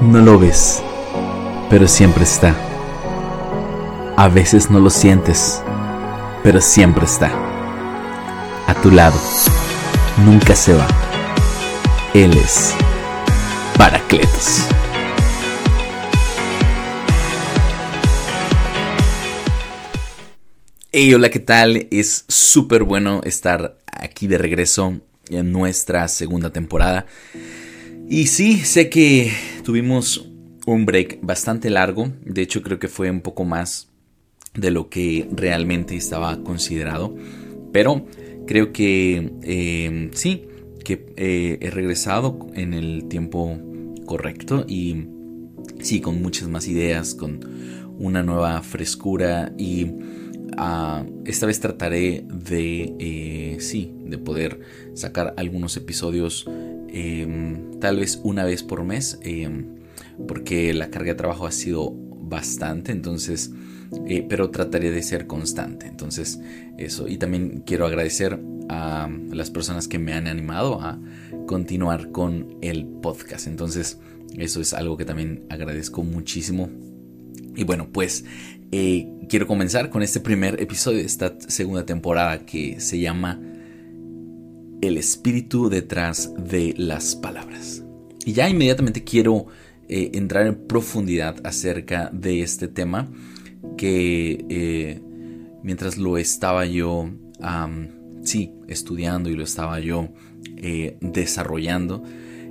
No lo ves, pero siempre está. A veces no lo sientes, pero siempre está. A tu lado. Nunca se va. Él es Paracletos. Hey, hola, ¿qué tal? Es súper bueno estar aquí de regreso en nuestra segunda temporada. Y sí, sé que tuvimos un break bastante largo. De hecho, creo que fue un poco más de lo que realmente estaba considerado. Pero creo que eh, sí, que eh, he regresado en el tiempo correcto y sí, con muchas más ideas, con una nueva frescura y ah, esta vez trataré de, eh, sí, de poder sacar algunos episodios Em, tal vez una vez por mes, em, porque la carga de trabajo ha sido bastante, entonces, eh, pero trataré de ser constante, entonces eso, y también quiero agradecer a las personas que me han animado a continuar con el podcast, entonces eso es algo que también agradezco muchísimo. Y bueno, pues eh, quiero comenzar con este primer episodio de esta segunda temporada que se llama el espíritu detrás de las palabras. Y ya inmediatamente quiero eh, entrar en profundidad acerca de este tema que eh, mientras lo estaba yo, sí, estudiando y lo estaba yo eh, desarrollando,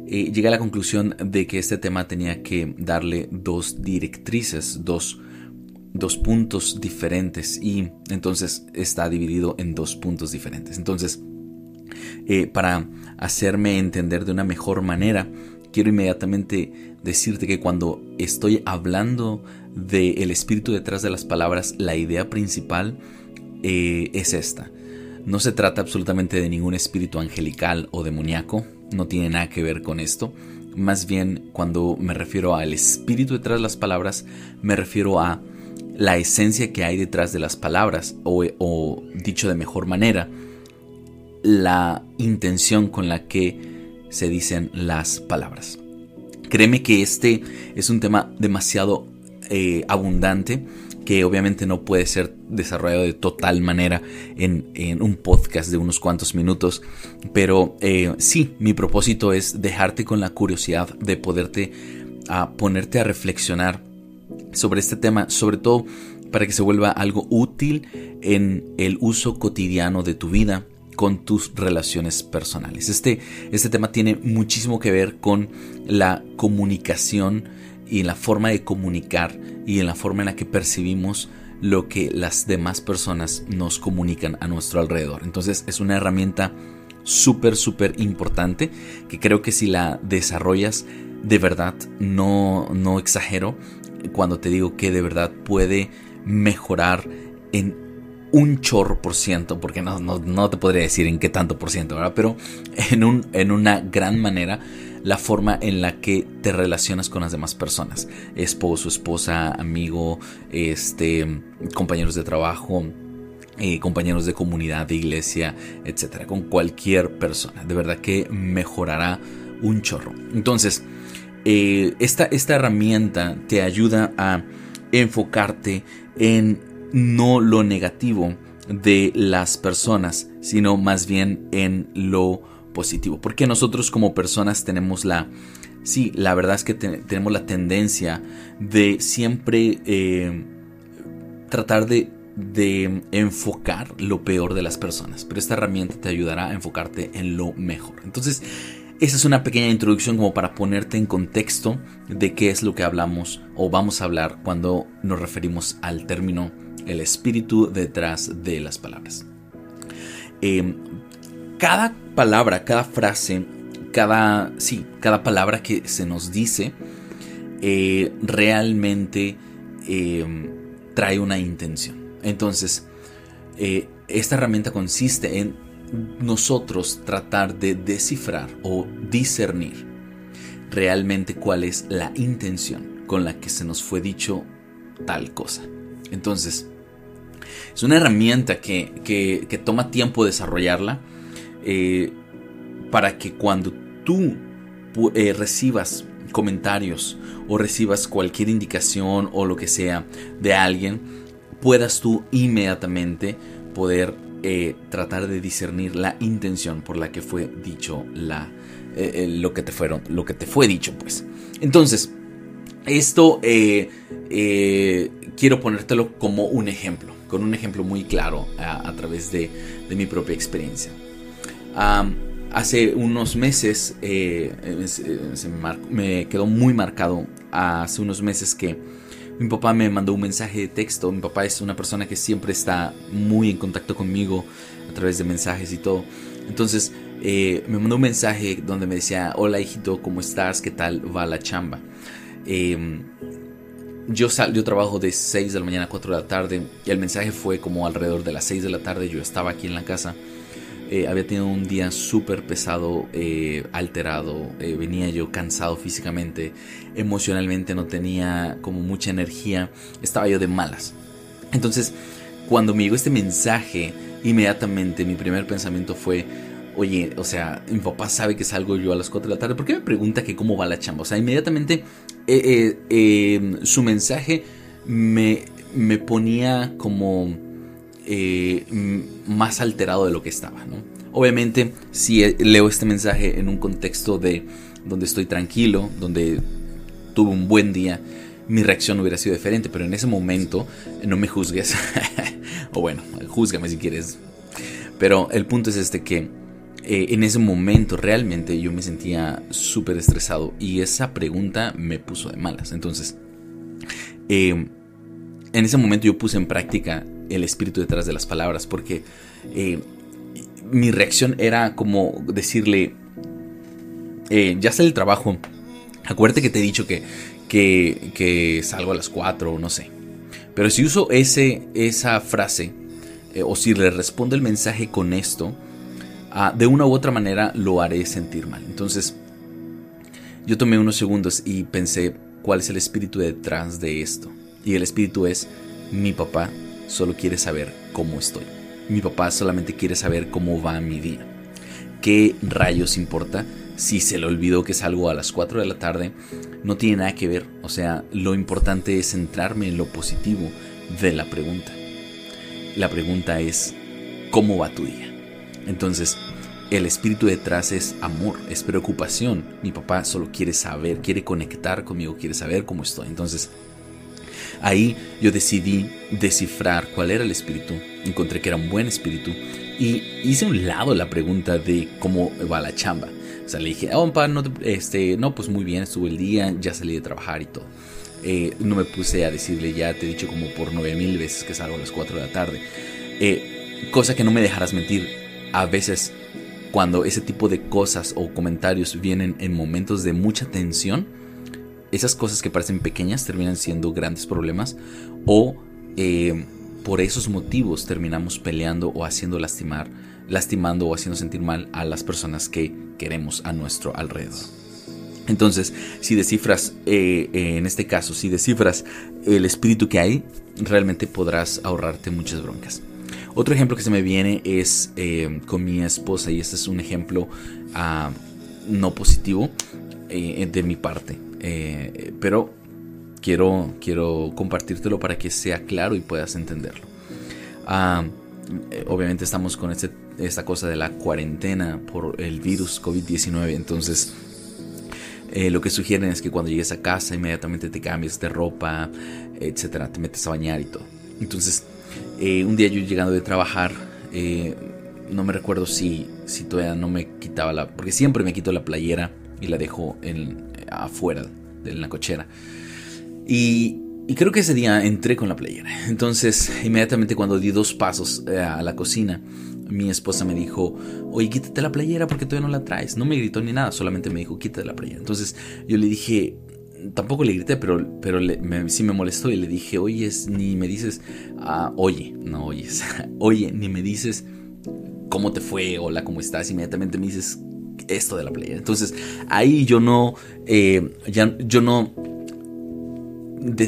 llegué a la conclusión de que este tema tenía que darle dos directrices, dos, dos puntos diferentes y entonces está dividido en dos puntos diferentes. Entonces, eh, para hacerme entender de una mejor manera, quiero inmediatamente decirte que cuando estoy hablando del espíritu detrás de las palabras, la idea principal eh, es esta. No se trata absolutamente de ningún espíritu angelical o demoníaco, no tiene nada que ver con esto. Más bien, cuando me refiero al espíritu detrás de las palabras, me refiero a la esencia que hay detrás de las palabras, o dicho de mejor manera, la intención con la que se dicen las palabras. Créeme que este es un tema demasiado eh, abundante que obviamente no puede ser desarrollado de total manera en, un podcast de unos cuantos minutos, pero eh, sí, mi propósito es dejarte con la curiosidad de poderte a ponerte a reflexionar sobre este tema, sobre todo para que se vuelva algo útil en el uso cotidiano de tu vida con tus relaciones personales. Este, este tema tiene muchísimo que ver con la comunicación y la forma de comunicar y en la forma en la que percibimos lo que las demás personas nos comunican a nuestro alrededor. Entonces es una herramienta súper, súper importante que creo que si la desarrollas de verdad, no, no exagero cuando te digo que de verdad puede mejorar en un chorro por ciento, porque no, no, te podría decir en qué tanto por ciento. Pero en, un, en una gran manera la forma en la que te relacionas con las demás personas. Esposo, esposa, amigo, este, compañeros de trabajo, eh, compañeros de comunidad, de iglesia, etcétera, con cualquier persona. De verdad que mejorará un chorro. Entonces, eh, esta, esta herramienta te ayuda a enfocarte en no lo negativo de las personas, sino más bien en lo positivo. Porque nosotros como personas tenemos la, sí, la verdad es que tenemos la tendencia de siempre eh, tratar de, de enfocar lo peor de las personas. Pero esta herramienta te ayudará a enfocarte en lo mejor. Entonces, esa es una pequeña introducción como para ponerte en contexto de qué es lo que hablamos o vamos a hablar cuando nos referimos al término el espíritu detrás de las palabras. Eh, cada palabra, cada frase, cada, sí, cada palabra que se nos dice eh, realmente eh, trae una intención. Entonces, esta herramienta consiste en nosotros tratar de descifrar o discernir realmente cuál es la intención con la que se nos fue dicho tal cosa. Entonces, es una herramienta que, toma tiempo desarrollarla eh, para que cuando tú eh, recibas comentarios o recibas cualquier indicación o lo que sea de alguien, puedas tú inmediatamente poder eh, tratar de discernir la intención por la que fue dicho la, lo, que te fueron, lo que te fue dicho, pues. Entonces, esto quiero ponértelo como un ejemplo, con un ejemplo muy claro a, través de, mi propia experiencia. hace unos meses me quedó muy marcado, hace unos meses que mi papá me mandó un mensaje de texto. Mi papá es una persona que siempre está muy en contacto conmigo a través de mensajes y todo. Entonces eh, me mandó un mensaje donde me decía, hola hijito, ¿cómo estás? ¿Qué tal va la chamba? Em, yo, sal, trabajo de 6 de la mañana a 4 de la tarde y el mensaje fue como alrededor de las 6 de la tarde. Yo estaba aquí en la casa eh, había tenido un día súper pesado, eh, alterado, eh, venía yo cansado físicamente, emocionalmente no tenía como mucha energía, estaba yo de malas. Entonces, cuando me llegó este mensaje, inmediatamente mi primer pensamiento fue, oye, o sea, mi papá sabe que salgo yo a las 4 de la tarde, ¿por qué me pregunta que cómo va la chamba? O sea, inmediatamente su mensaje me, me ponía como eh, más alterado de lo que estaba. ¿no? Obviamente, si eh, leo este mensaje en un contexto de donde estoy tranquilo, donde tuve un buen día, mi reacción hubiera sido diferente, pero en ese momento no me juzgues. o bueno, júzgame si quieres. Pero el punto es este que eh, en ese momento realmente yo me sentía súper estresado y esa pregunta me puso de malas. Entonces, en ese momento yo puse en práctica el espíritu detrás de las palabras, porque eh, mi reacción era como decirle, eh, ya sale el trabajo, acuérdate que te he dicho que, que, salgo a las 4, no sé. Pero si uso ese, esa frase, eh, o si le respondo el mensaje con esto, ah, de una u otra manera lo haré sentir mal. Entonces, yo tomé unos segundos y pensé, ¿cuál es el espíritu detrás de esto? Y el espíritu es, mi papá solo quiere saber cómo estoy. Mi papá solamente quiere saber cómo va mi día. ¿Qué rayos importa si se le olvidó que salgo a las 4 de la tarde? No tiene nada que ver. O sea, lo importante es centrarme en lo positivo de la pregunta. La pregunta es, ¿cómo va tu día? Entonces, el espíritu detrás es amor, es preocupación. Mi papá solo quiere saber, quiere conectar conmigo, quiere saber cómo estoy. Entonces, Ahí yo decidí descifrar cuál era el espíritu, encontré que era un buen espíritu y hice a un lado la pregunta de cómo va la chamba. O sea, le dije, oh, pa, no, este, no, pues muy bien, estuvo el día, ya salí de trabajar y todo. Eh, no me puse a decirle, ya te he dicho como por nueve mil veces que salgo a las 4 de la tarde. Eh, cosa que no me dejarás mentir. A veces, cuando ese tipo de cosas o comentarios vienen en momentos de mucha tensión, esas cosas que parecen pequeñas terminan siendo grandes problemas o eh, por esos motivos terminamos peleando o haciendo lastimar, lastimando o haciendo sentir mal a las personas que queremos a nuestro alrededor. Entonces, si descifras, eh, en este caso, si descifras el espíritu que hay, realmente podrás ahorrarte muchas broncas. Otro ejemplo que se me viene es eh, con mi esposa y este es un ejemplo ah, no positivo de mi parte. Eh, pero quiero, quiero compartírtelo para que sea claro y puedas entenderlo. Ah, eh, obviamente estamos con este, esta cosa de la cuarentena por el virus COVID-19, entonces eh, lo que sugieren es que cuando llegues a casa inmediatamente te cambies de ropa, etcétera, te metes a bañar y todo. Entonces, un día yo llegando de trabajar, no me recuerdo si, si todavía no me quitaba la. Porque siempre me quito la playera y la dejo en, afuera de la cochera. Y, creo que ese día entré con la playera. Entonces, inmediatamente cuando di dos pasos eh, a la cocina, mi esposa me dijo, oye, quítate la playera porque todavía no la traes. No me gritó ni nada, solamente me dijo, quítate la playera. Entonces yo le dije, tampoco le grité, pero, pero sí me molestó y le dije, oye, ni me dices, ah, oye, no oyes, oye, ni me dices cómo te fue, hola, cómo estás. Inmediatamente me dices, esto de la playa. Entonces ahí yo no, eh, ya, yo no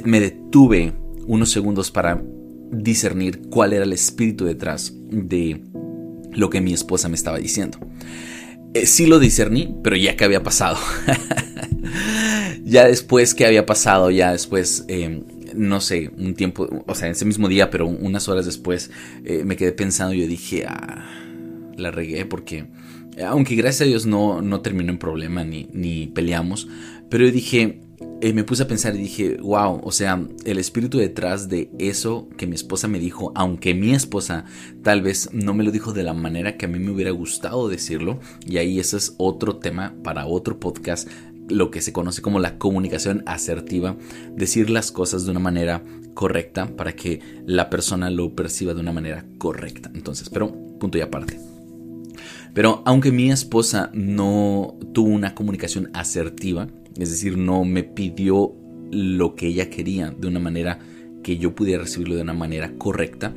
me detuve unos segundos para discernir cuál era el espíritu detrás de lo que mi esposa me estaba diciendo. Eh, sí lo discerní, pero ya que había pasado. ya después que había pasado, ya después, em, no sé, un tiempo, o sea, ese mismo día, pero unas horas después, eh, me quedé pensando y yo dije, ah, la regué porque, aunque gracias a Dios no, no terminó en problema ni, ni peleamos, pero yo dije, eh, me puse a pensar y dije, wow, o sea, el espíritu detrás de eso que mi esposa me dijo, aunque mi esposa tal vez no me lo dijo de la manera que a mí me hubiera gustado decirlo, y ahí ese es otro tema para otro podcast, lo que se conoce como la comunicación asertiva, decir las cosas de una manera correcta para que la persona lo perciba de una manera correcta. Entonces, pero punto y aparte. Pero aunque mi esposa no tuvo una comunicación asertiva, es decir, no me pidió lo que ella quería de una manera que yo pudiera recibirlo de una manera correcta.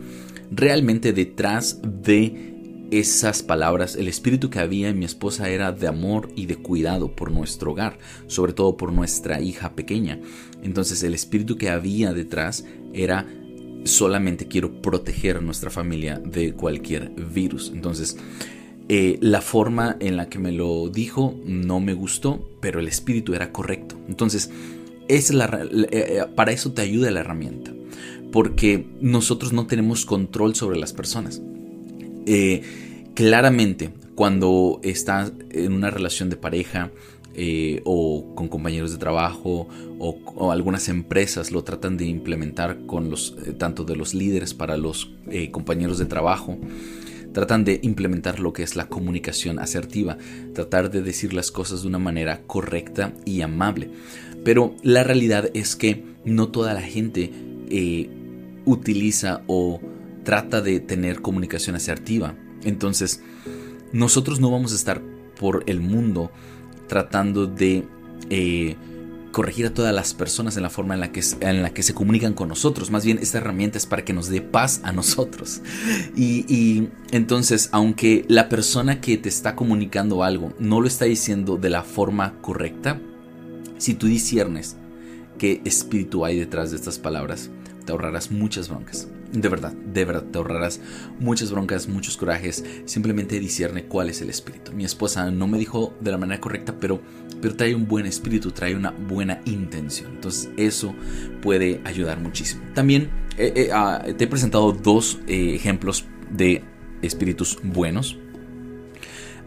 Realmente detrás de esas palabras, el espíritu que había en mi esposa era de amor y de cuidado por nuestro hogar, sobre todo por nuestra hija pequeña. Entonces el espíritu que había detrás era solamente quiero proteger a nuestra familia de cualquier virus. Entonces eh, la forma en la que me lo dijo no me gustó, pero el espíritu era correcto. Entonces, es eh, eh, para eso te ayuda la herramienta, porque nosotros no tenemos control sobre las personas. Claramente, cuando estás en una relación de pareja, o con compañeros de trabajo o, algunas empresas lo tratan de implementar con los tanto de los líderes para los compañeros de trabajo tratan de implementar lo que es la comunicación asertiva, tratar de decir las cosas de una manera correcta y amable. Pero la realidad es que no toda la gente eh, utiliza o trata de tener comunicación asertiva. Entonces, nosotros no vamos a estar por el mundo tratando de eh, corregir a todas las personas en la forma en la, que, en la que se comunican con nosotros. Más bien, esta herramienta es para que nos dé paz a nosotros. Y, y, entonces, aunque la persona que te está comunicando algo no lo está diciendo de la forma correcta, si tú disiernes qué espíritu hay detrás de estas palabras, te ahorrarás muchas broncas. De verdad, de verdad, te ahorrarás muchas broncas, muchos corajes. Simplemente discierne cuál es el espíritu. Mi esposa no me dijo de la manera correcta, pero, pero trae un buen espíritu, trae una buena intención. Entonces eso puede ayudar muchísimo. También eh, eh, ah, te he presentado dos eh, ejemplos de espíritus buenos.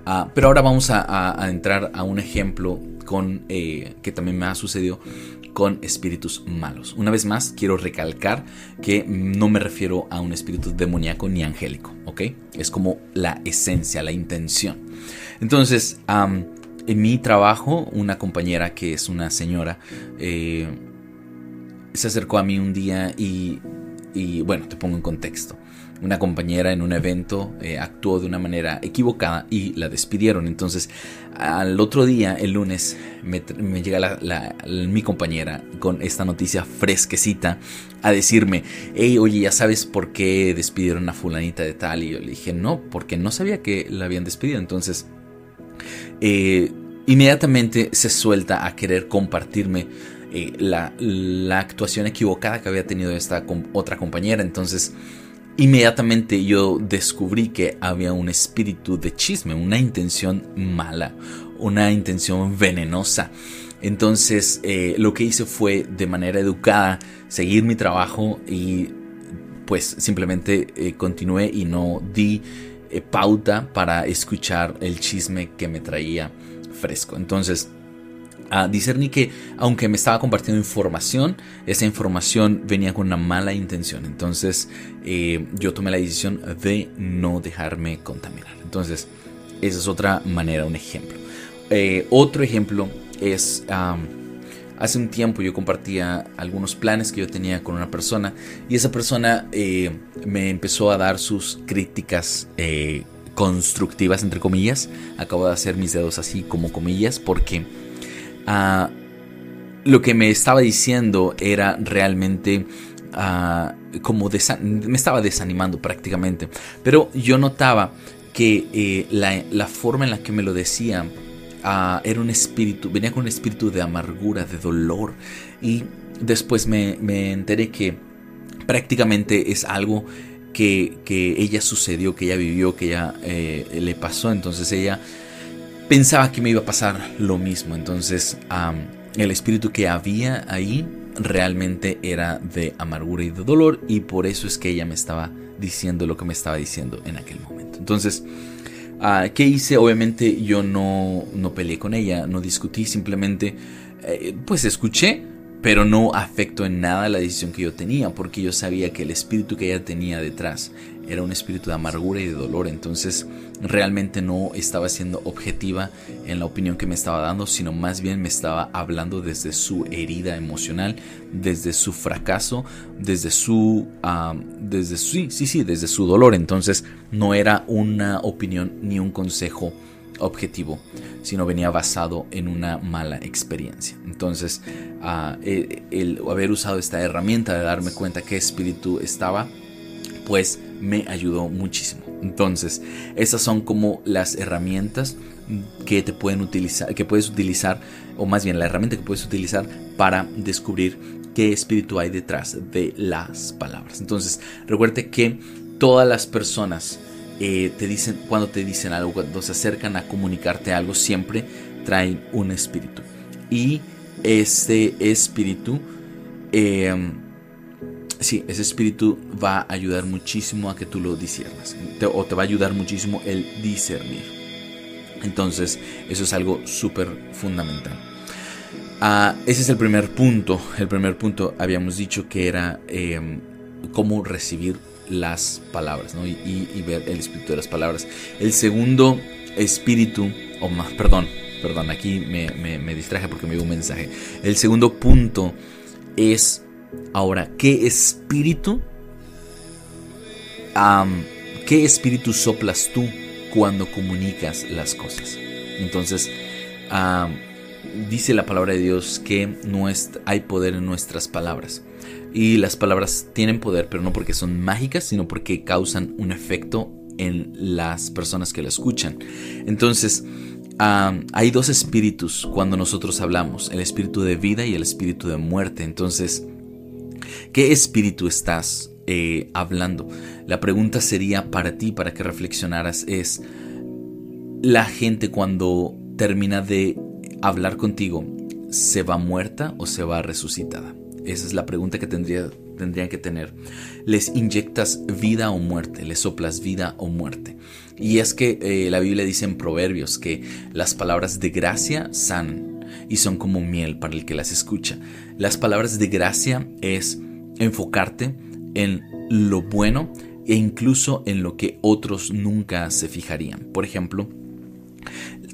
Ah, pero ahora vamos a, a, entrar a un ejemplo con que también me ha sucedido con espíritus malos. Una vez más, quiero recalcar que no me refiero a un espíritu demoníaco ni angélico, ¿ok? Es como la esencia, la intención. Entonces, en mi trabajo, una compañera que es una señora eh, se acercó a mí un día y, y, bueno, te pongo en contexto una compañera en un evento eh, actuó de una manera equivocada y la despidieron. Entonces, al otro día, el lunes, me, llega mi compañera con esta noticia fresquecita a decirme, hey, oye, ¿ya sabes por qué despidieron a fulanita de tal? Y yo le dije, no, porque no sabía que la habían despedido. Entonces, eh, inmediatamente se suelta a querer compartirme eh, la, la, actuación equivocada que había tenido esta otra compañera. Entonces, Inmediatamente yo descubrí que había un espíritu de chisme, una intención mala, una intención venenosa. Entonces eh, lo que hice fue de manera educada seguir mi trabajo y pues simplemente eh, continué y no di eh, pauta para escuchar el chisme que me traía fresco. Entonces a discerní que aunque me estaba compartiendo información, esa información venía con una mala intención. Entonces eh, yo tomé la decisión de no dejarme contaminar. Entonces esa es otra manera, un ejemplo. Eh, otro ejemplo es... hace un tiempo yo compartía algunos planes que yo tenía con una persona y esa persona eh, me empezó a dar sus críticas constructivas entre comillas. Acabo de hacer mis dedos así como comillas porque lo que me estaba diciendo era realmente como me estaba desanimando prácticamente. Pero yo notaba que eh, la, forma en la que me lo decía era un espíritu, venía con un espíritu de amargura, de dolor. Y después me, enteré que prácticamente es algo que, ella sucedió, que ella vivió, que ella eh, le pasó. Entonces ella pensaba que me iba a pasar lo mismo. Entonces el espíritu que había ahí realmente era de amargura y de dolor y por eso es que ella me estaba diciendo lo que me estaba diciendo en aquel momento. Entonces, uh, ¿qué hice? Obviamente yo no, no peleé con ella, no discutí, simplemente eh, pues escuché, pero no afectó en nada la decisión que yo tenía, porque yo sabía que el espíritu que ella tenía detrás era un espíritu de amargura y de dolor, entonces realmente no estaba siendo objetiva en la opinión que me estaba dando, sino más bien me estaba hablando desde su herida emocional, desde su fracaso, desde su, desde sí, sí, desde su dolor, entonces no era una opinión ni un consejo objetivo, sino venía basado en una mala experiencia. Entonces, ah, el, el, haber usado esta herramienta de darme cuenta qué espíritu estaba, pues me ayudó muchísimo. Entonces, esas son como las herramientas que te pueden utilizar, que puedes utilizar, o más bien la herramienta que puedes utilizar para descubrir qué espíritu hay detrás de las palabras. Entonces, recuerde que todas las personas eh, te dicen, cuando te dicen algo, cuando se acercan a comunicarte algo, siempre traen un espíritu. Y este espíritu eh, sí, ese espíritu va a ayudar muchísimo a que tú lo disiernas. o te va a ayudar muchísimo el discernir. Entonces, eso es algo súper fundamental. Ah, ese es el primer punto. El primer punto habíamos dicho que era em, cómo recibir las palabras y, ver el espíritu de las palabras. El segundo espíritu, o más, perdón, perdón, aquí me, me distraje porque me dio un mensaje. El segundo punto es Ahora, ¿qué espíritu? ¿Qué espíritu soplas tú cuando comunicas las cosas? Entonces, dice la palabra de Dios que hay poder en nuestras palabras. Y las palabras tienen poder, pero no porque son mágicas, sino porque causan un efecto en las personas que la escuchan. Entonces, hay dos espíritus cuando nosotros hablamos, el espíritu de vida y el espíritu de muerte. Entonces, ¿Qué espíritu estás eh, hablando? La pregunta sería para ti, para que reflexionaras, es, ¿la gente cuando termina de hablar contigo se va muerta o se va resucitada? Esa es la pregunta que tendría, tendrían que tener. ¿Les inyectas vida o muerte? ¿Les soplas vida o muerte? Y es que eh, la Biblia dice en Proverbios que las palabras de gracia sanan y son como miel para el que las escucha. Las palabras de gracia es enfocarte en lo bueno e incluso en lo que otros nunca se fijarían. Por ejemplo,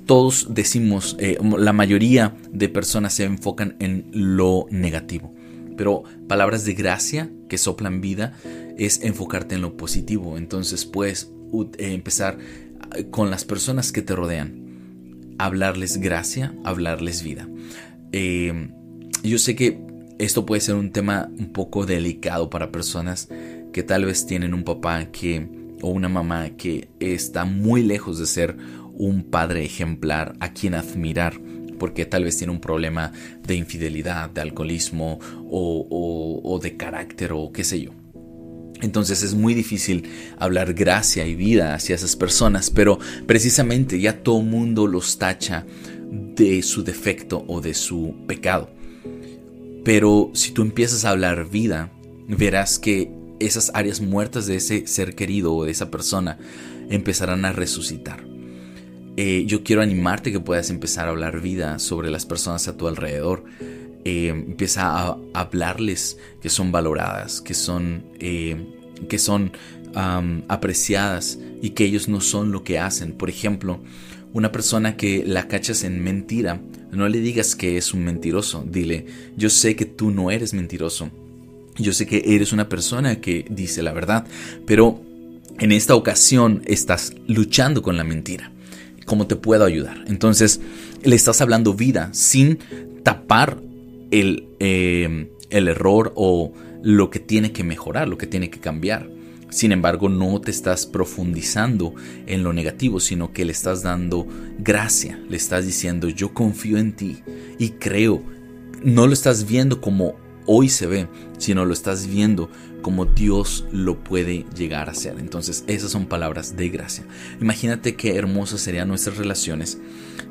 todos decimos, eh, la mayoría de personas se enfocan en lo negativo, pero palabras de gracia que soplan vida es enfocarte en lo positivo. Entonces puedes eh, empezar eh, con las personas que te rodean, hablarles gracia, hablarles vida. yo sé que esto puede ser un tema un poco delicado para personas que tal vez tienen un papá que o una mamá que está muy lejos de ser un padre ejemplar a quien admirar porque tal vez tiene un problema de infidelidad, de alcoholismo o, de carácter o qué sé yo. Entonces es muy difícil hablar gracia y vida hacia esas personas, pero precisamente ya todo mundo los tacha de su defecto o de su pecado. Pero si tú empiezas a hablar vida, verás que esas áreas muertas de ese ser querido o de esa persona empezarán a resucitar. Eh, yo quiero animarte que puedas empezar a hablar vida sobre las personas a tu alrededor. Eh, empieza a hablarles que son valoradas, que son, eh, que son apreciadas y que ellos no son lo que hacen. Por ejemplo, una persona que la cachas en mentira, no le digas que es un mentiroso, dile, yo sé que tú no eres mentiroso, yo sé que eres una persona que dice la verdad, pero en esta ocasión estás luchando con la mentira. ¿Cómo te puedo ayudar? Entonces, le estás hablando vida sin tapar el, eh, el error o lo que tiene que mejorar, lo que tiene que cambiar. Sin embargo, no te estás profundizando en lo negativo, sino que le estás dando gracia, le estás diciendo yo confío en ti y creo. No lo estás viendo como hoy se ve, sino lo estás viendo como Dios lo puede llegar a ser. Entonces, esas son palabras de gracia. Imagínate qué hermosas serían nuestras relaciones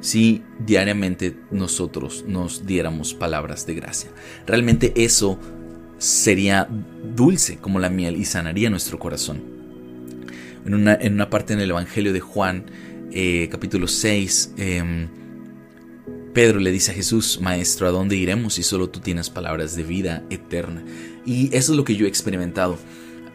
si diariamente nosotros nos diéramos palabras de gracia. Realmente eso sería dulce como la miel y sanaría nuestro corazón. En una, en una parte en el Evangelio de Juan, eh, capítulo 6, em, Pedro le dice a Jesús, Maestro, ¿a dónde iremos si solo tú tienes palabras de vida eterna? Y eso es lo que yo he experimentado.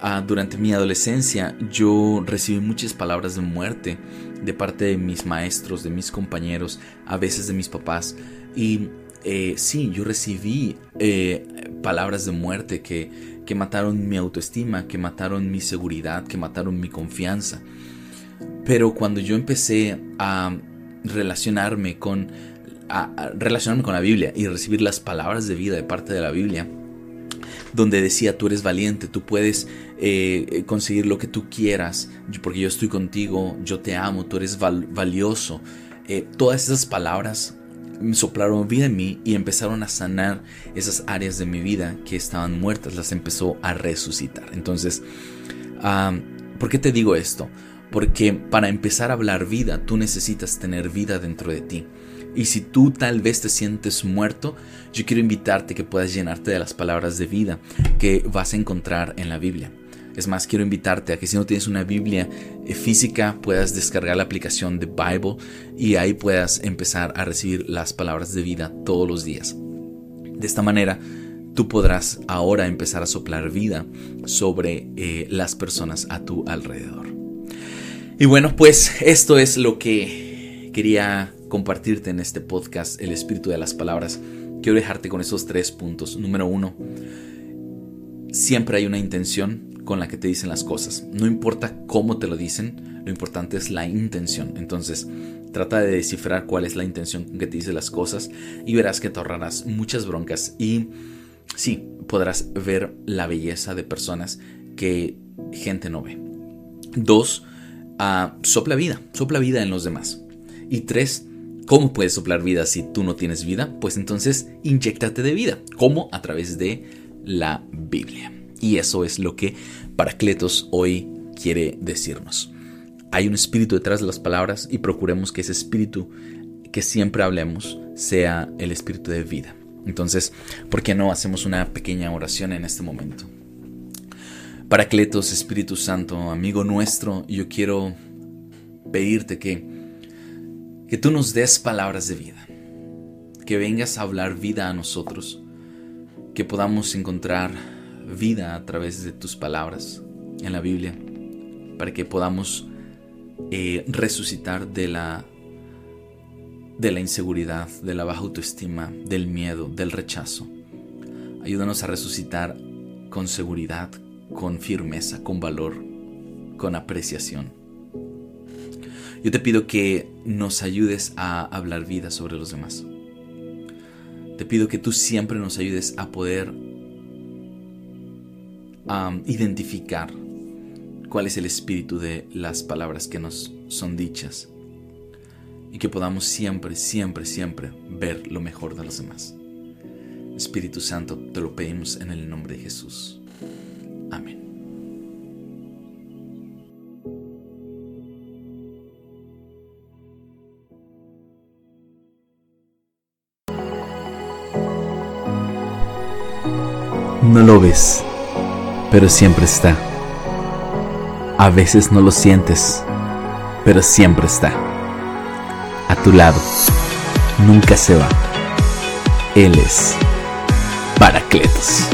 Ah, durante mi adolescencia yo recibí muchas palabras de muerte de parte de mis maestros, de mis compañeros, a veces de mis papás. Y eh, sí, yo recibí eh, palabras de muerte que, que mataron mi autoestima, que mataron mi seguridad, que mataron mi confianza. Pero cuando yo empecé a relacionarme con, a relacionarme con la Biblia y recibir las palabras de vida de parte de la Biblia, donde decía tú eres valiente, tú puedes eh, conseguir lo que tú quieras, porque yo estoy contigo, yo te amo, tú eres valioso. Eh, todas esas palabras soplaron vida en mí y empezaron a sanar esas áreas de mi vida que estaban muertas, las empezó a resucitar. Entonces, ¿por qué te digo esto? Porque para empezar a hablar vida, tú necesitas tener vida dentro de ti. Y si tú tal vez te sientes muerto, yo quiero invitarte que puedas llenarte de las palabras de vida que vas a encontrar en la Biblia. Es más, quiero invitarte a que si no tienes una Biblia eh, física, puedas descargar la aplicación de Bible y ahí puedas empezar a recibir las palabras de vida todos los días. De esta manera, tú podrás ahora empezar a soplar vida sobre eh, las personas a tu alrededor. Y bueno, pues esto es lo que quería compartirte en este podcast, el espíritu de las palabras. Quiero dejarte con esos tres puntos. Número uno, siempre hay una intención con la que te dicen las cosas. No importa cómo te lo dicen, lo importante es la intención. Entonces, trata de descifrar cuál es la intención con que te dice las cosas y verás que te ahorrarás muchas broncas y sí, podrás ver la belleza de personas que gente no ve. Dos, uh, sopla vida, sopla vida en los demás. Y tres, ¿cómo puedes soplar vida si tú no tienes vida? Pues entonces, inyectate de vida. ¿Cómo? A través de la Biblia. Y eso es lo que Paracletos hoy quiere decirnos. Hay un espíritu detrás de las palabras y procuremos que ese espíritu que siempre hablemos sea el espíritu de vida. Entonces, ¿por qué no hacemos una pequeña oración en este momento? Paracletos, Espíritu Santo, amigo nuestro, yo quiero pedirte que, que tú nos des palabras de vida, que vengas a hablar vida a nosotros, que podamos encontrar vida a través de tus palabras en la Biblia, para que podamos eh, resucitar de la, de la inseguridad, de la baja autoestima, del miedo, del rechazo. Ayúdanos a resucitar con seguridad, con firmeza, con valor, con apreciación. Yo te pido que nos ayudes a hablar vida sobre los demás. Te pido que tú siempre nos ayudes a poder identificar cuál es el espíritu de las palabras que nos son dichas y que podamos siempre, siempre, siempre ver lo mejor de los demás. Espíritu Santo, te lo pedimos en el nombre de Jesús. Amén. No lo ves pero siempre está. A veces no lo sientes, pero siempre está. A tu lado. Nunca se va. Él es Paracletos.